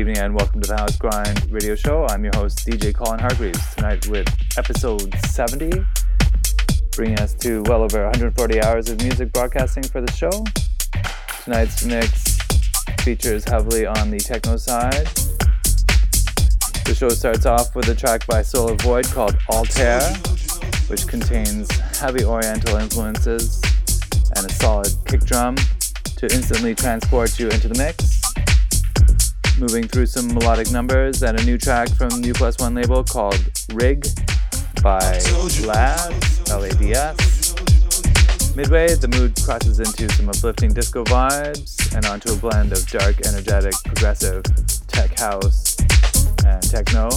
evening and welcome to the House Grind radio show. I'm your host, DJ Colin Hargreaves, tonight with episode 70, bringing us to well over 140 hours of music broadcasting for the show. Tonight's mix features heavily on the techno side. The show starts off with a track by Soul of Void called Altair, which contains heavy oriental influences and a solid kick drum to instantly transport you into the mix moving through some melodic numbers and a new track from You Plus One label called Rig by Lads, L-A-D-S. Midway, the mood crosses into some uplifting disco vibes and onto a blend of dark, energetic, progressive tech house and techno.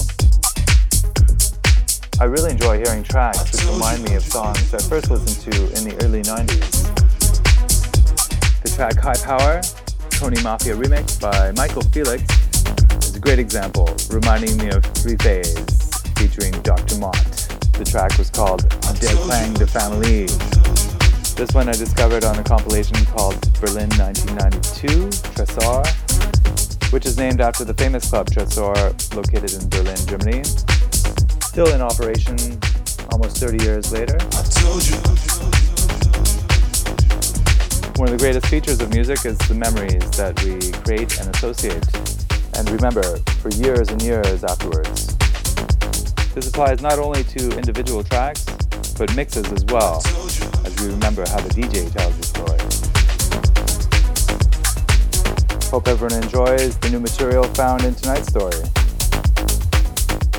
I really enjoy hearing tracks which remind me of songs I first listened to in the early 90s. The track High Power Tony Mafia remix by Michael Felix is a great example, reminding me of Three Phase featuring Dr. Motte. The track was called Der Klang der Familie. This one I discovered on a compilation called Berlin 1992 Tresor, which is named after the famous club Tresor located in Berlin, Germany. Still in operation almost 30 years later. One of the greatest features of music is the memories that we create and associate and remember for years and years afterwards. This applies not only to individual tracks, but mixes as well, as we remember how the DJ tells the story. Hope everyone enjoys the new material found in tonight's story.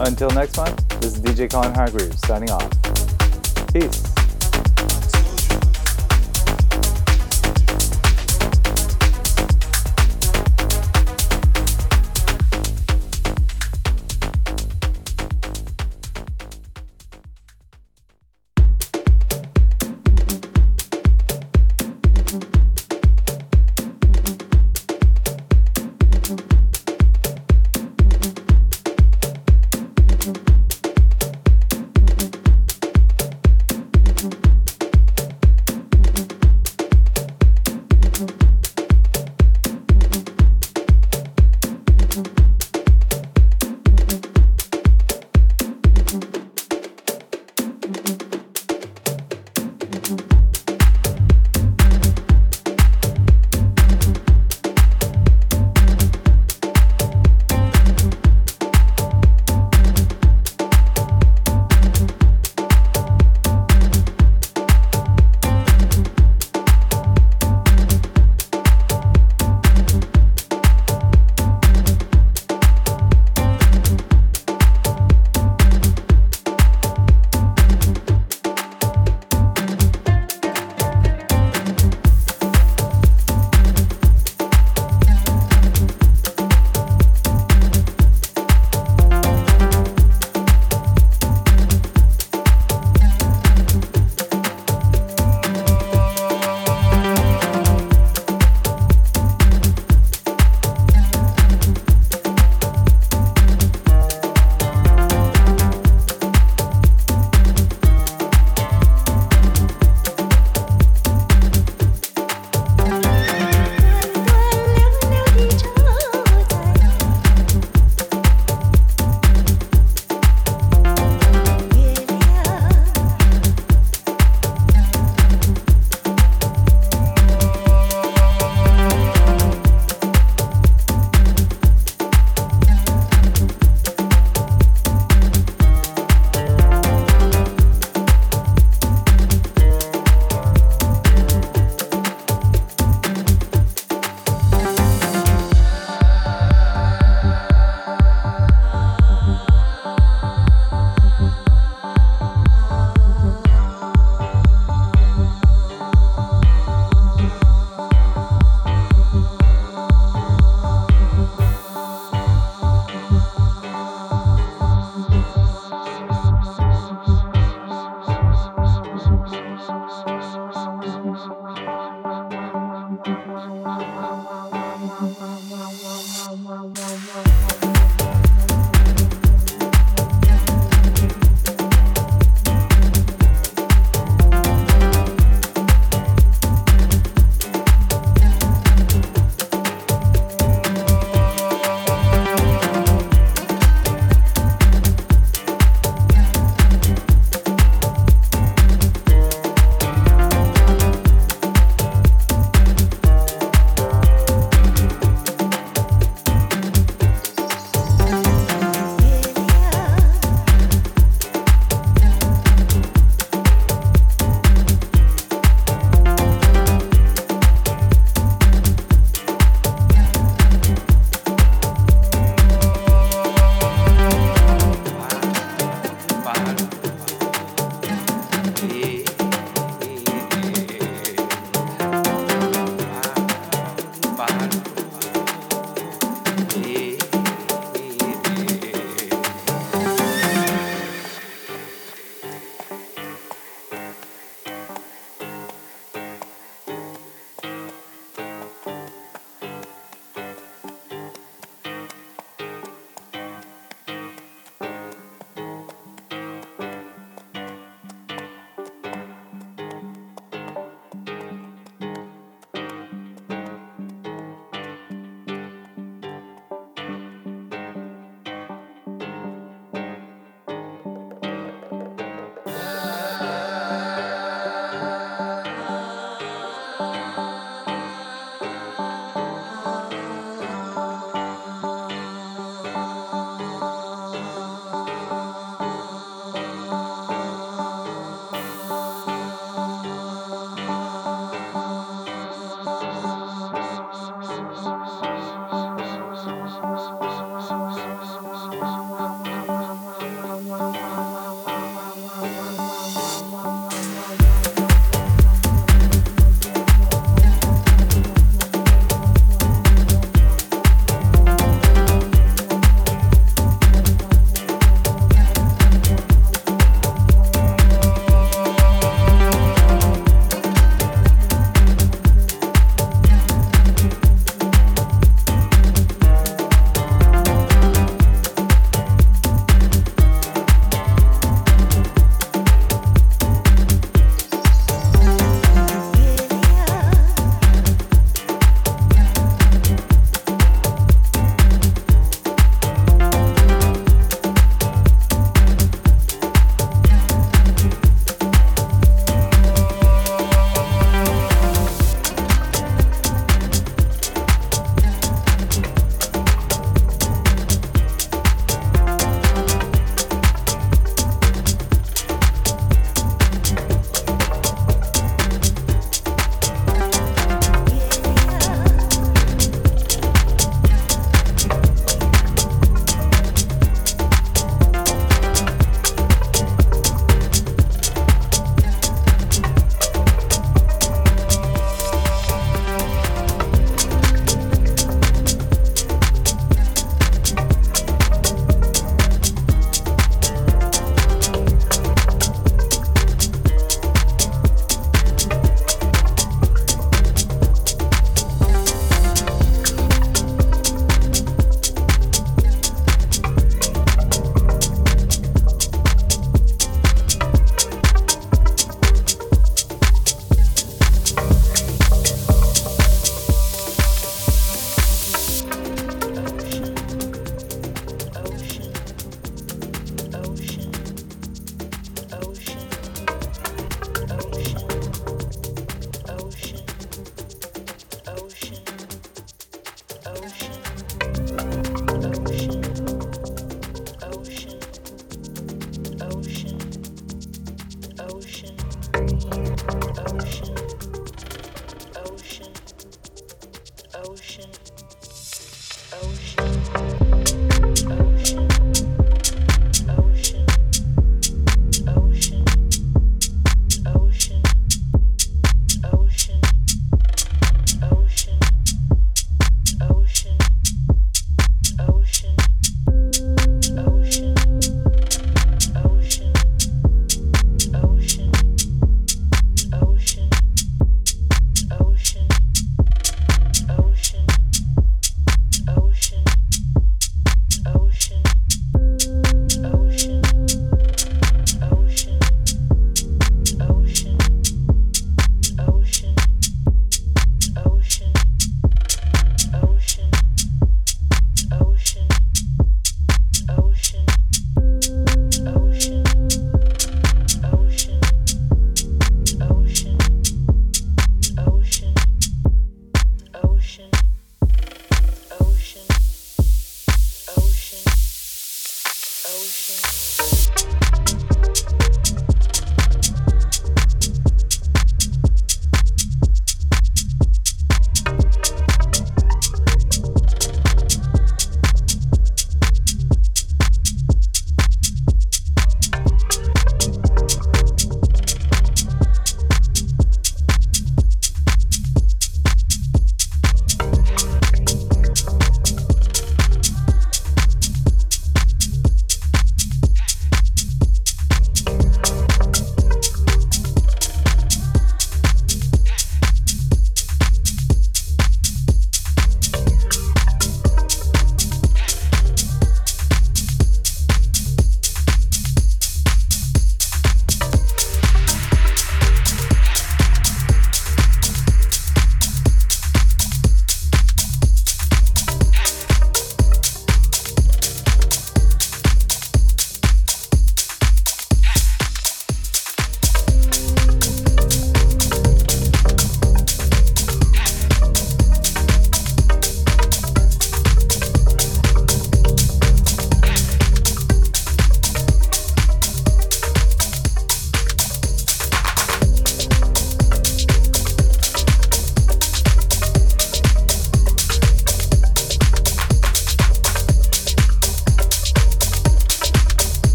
Until next month, this is DJ Colin Hargreaves signing off. Peace.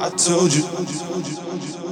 I told you.